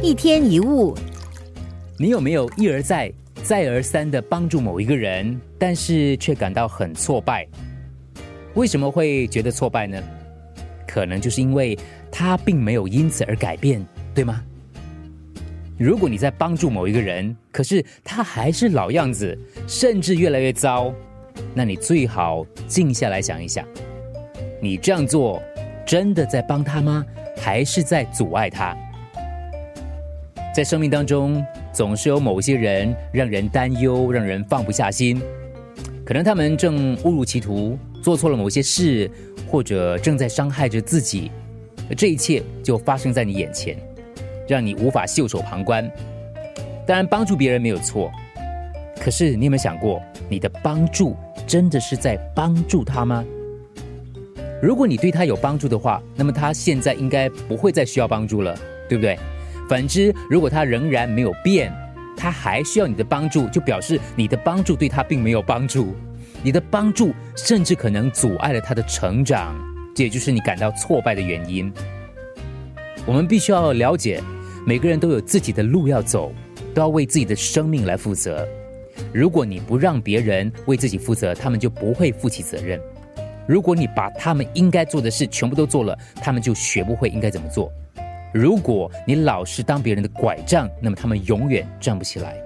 一天一物，你有没有一而再、再而三的帮助某一个人，但是却感到很挫败？为什么会觉得挫败呢？可能就是因为他并没有因此而改变，对吗？如果你在帮助某一个人，可是他还是老样子，甚至越来越糟，那你最好静下来想一想，你这样做真的在帮他吗？还是在阻碍他？在生命当中，总是有某些人让人担忧，让人放不下心。可能他们正误入歧途，做错了某些事，或者正在伤害着自己。这一切就发生在你眼前，让你无法袖手旁观。当然，帮助别人没有错，可是你有没有想过，你的帮助真的是在帮助他吗？如果你对他有帮助的话，那么他现在应该不会再需要帮助了，对不对？反之，如果他仍然没有变，他还需要你的帮助，就表示你的帮助对他并没有帮助，你的帮助甚至可能阻碍了他的成长，这也就是你感到挫败的原因。我们必须要了解，每个人都有自己的路要走，都要为自己的生命来负责。如果你不让别人为自己负责，他们就不会负起责任；如果你把他们应该做的事全部都做了，他们就学不会应该怎么做。如果你老是当别人的拐杖，那么他们永远站不起来。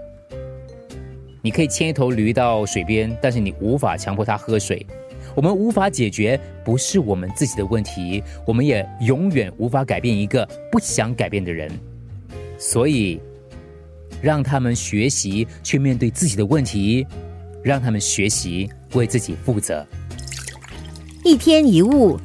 你可以牵一头驴到水边，但是你无法强迫它喝水。我们无法解决不是我们自己的问题，我们也永远无法改变一个不想改变的人。所以，让他们学习去面对自己的问题，让他们学习为自己负责。一天一物。